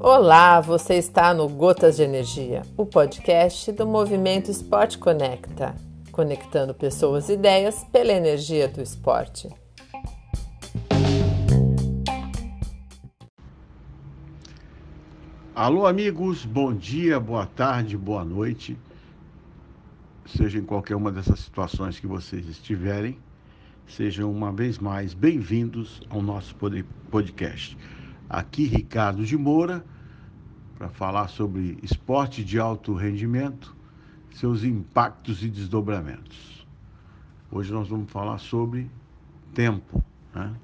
Olá, você está no Gotas de Energia, o podcast do Movimento Esporte Conecta, conectando pessoas e ideias pela energia do esporte. Alô, amigos, bom dia, boa tarde, boa noite. Seja em qualquer uma dessas situações que vocês estiverem, sejam uma vez mais bem-vindos ao nosso podcast. Aqui, Ricardo de Moura para falar sobre esporte de alto rendimento, seus impactos e desdobramentos. Hoje nós vamos falar sobre tempo. Né?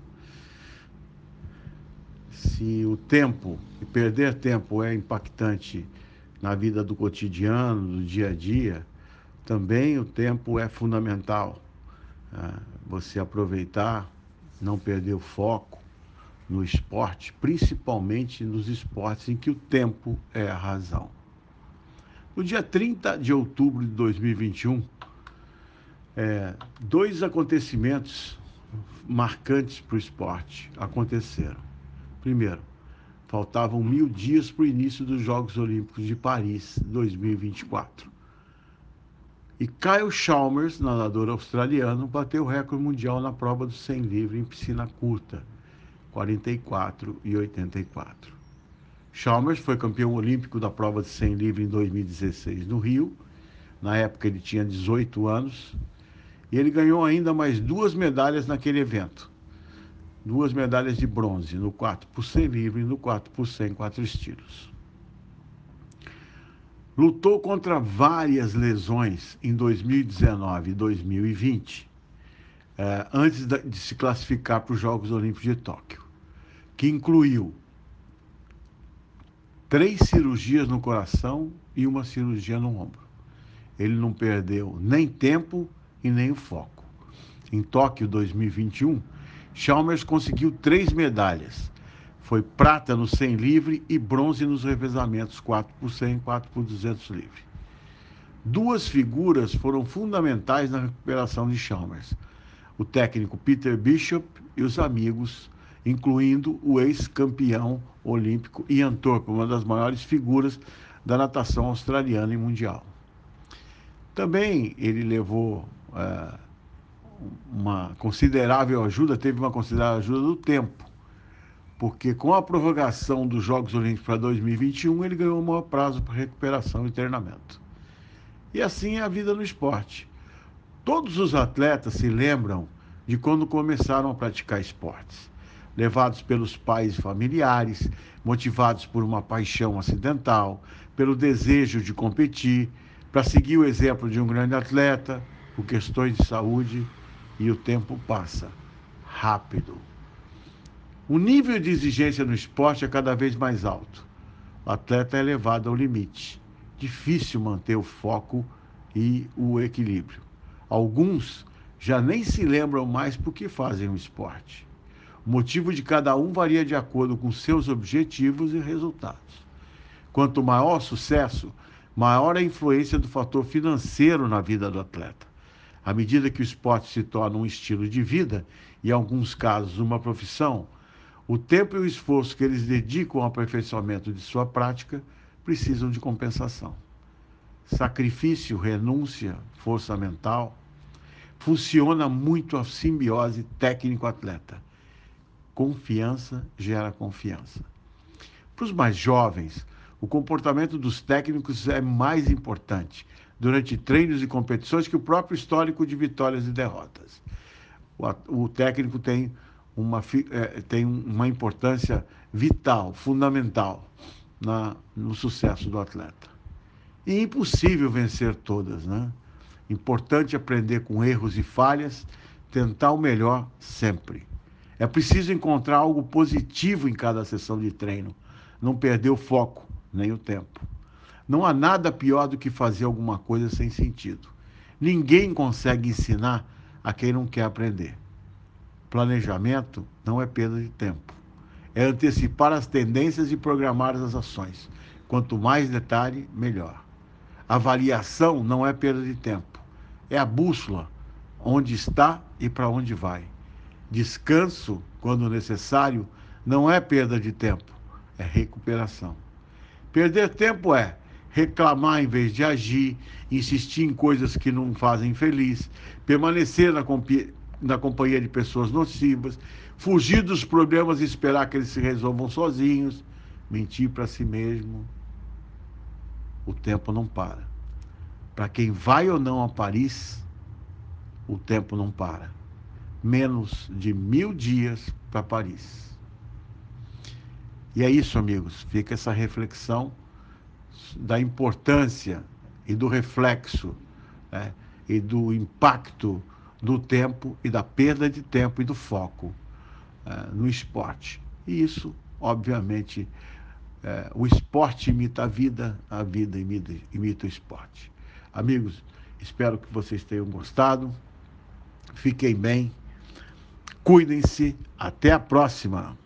Se o tempo, e perder tempo é impactante na vida do cotidiano, do dia a dia, também o tempo é fundamental. Né? Você aproveitar, não perder o foco, no esporte, principalmente nos esportes em que o tempo é a razão. No dia 30 de outubro de 2021, é, dois acontecimentos marcantes para o esporte aconteceram. Primeiro, faltavam mil dias para o início dos Jogos Olímpicos de Paris 2024. E Kyle Chalmers, nadador australiano, bateu o recorde mundial na prova do 100 livre em piscina curta, 44 e 84. Chalmers foi campeão olímpico da prova de 100 livre em 2016 no Rio. Na época ele tinha 18 anos. E ele ganhou ainda mais duas medalhas naquele evento. Duas medalhas de bronze, no 4 por 100 livre e no 4 por 100 quatro estilos. Lutou contra várias lesões em 2019 e 2020, eh, antes de se classificar para os Jogos Olímpicos de Tóquio que incluiu três cirurgias no coração e uma cirurgia no ombro. Ele não perdeu nem tempo e nem o foco. Em Tóquio 2021, Chalmers conseguiu três medalhas. Foi prata no 100 livre e bronze nos revezamentos 4 por 100 e 4 por 200 livre. Duas figuras foram fundamentais na recuperação de Chalmers: o técnico Peter Bishop e os amigos incluindo o ex-campeão olímpico Ian Thorpe, uma das maiores figuras da natação australiana e mundial. Também ele levou é, uma considerável ajuda, teve uma considerável ajuda do tempo, porque com a prorrogação dos Jogos Olímpicos para 2021, ele ganhou um maior prazo para recuperação e treinamento. E assim é a vida no esporte. Todos os atletas se lembram de quando começaram a praticar esportes levados pelos pais familiares, motivados por uma paixão acidental, pelo desejo de competir, para seguir o exemplo de um grande atleta, por questões de saúde, e o tempo passa rápido. O nível de exigência no esporte é cada vez mais alto. O atleta é levado ao limite. Difícil manter o foco e o equilíbrio. Alguns já nem se lembram mais por que fazem o esporte. O motivo de cada um varia de acordo com seus objetivos e resultados. Quanto maior o sucesso, maior a influência do fator financeiro na vida do atleta. À medida que o esporte se torna um estilo de vida, e em alguns casos uma profissão, o tempo e o esforço que eles dedicam ao aperfeiçoamento de sua prática precisam de compensação. Sacrifício, renúncia, força mental. Funciona muito a simbiose técnico-atleta Confiança gera confiança. Para os mais jovens, o comportamento dos técnicos é mais importante durante treinos e competições que o próprio histórico de vitórias e derrotas. O, técnico tem uma, é, tem uma importância vital, fundamental na, no sucesso do atleta. E impossível vencer todas, né? Importante aprender com erros e falhas, tentar o melhor sempre. É preciso encontrar algo positivo em cada sessão de treino, não perder o foco nem o tempo. Não há nada pior do que fazer alguma coisa sem sentido. Ninguém consegue ensinar a quem não quer aprender. Planejamento não é perda de tempo. É antecipar as tendências e programar as ações. Quanto mais detalhe, melhor. Avaliação não é perda de tempo. É a bússola onde está e para onde vai. Descanso, quando necessário, não é perda de tempo, é recuperação. Perder tempo é reclamar em vez de agir, insistir em coisas que não fazem feliz, permanecer na, na companhia de pessoas nocivas, fugir dos problemas e esperar que eles se resolvam sozinhos, mentir para si mesmo. O tempo não para. Para quem vai ou não a Paris, o tempo não para. Menos de mil dias para Paris. E é isso, amigos. Fica essa reflexão da importância e do reflexo né, e do impacto do tempo e da perda de tempo e do foco uh, no esporte. E isso, obviamente, uh, o esporte imita a vida, a vida imita, imita o esporte. Amigos, espero que vocês tenham gostado. Fiquem bem, cuidem-se, até a próxima.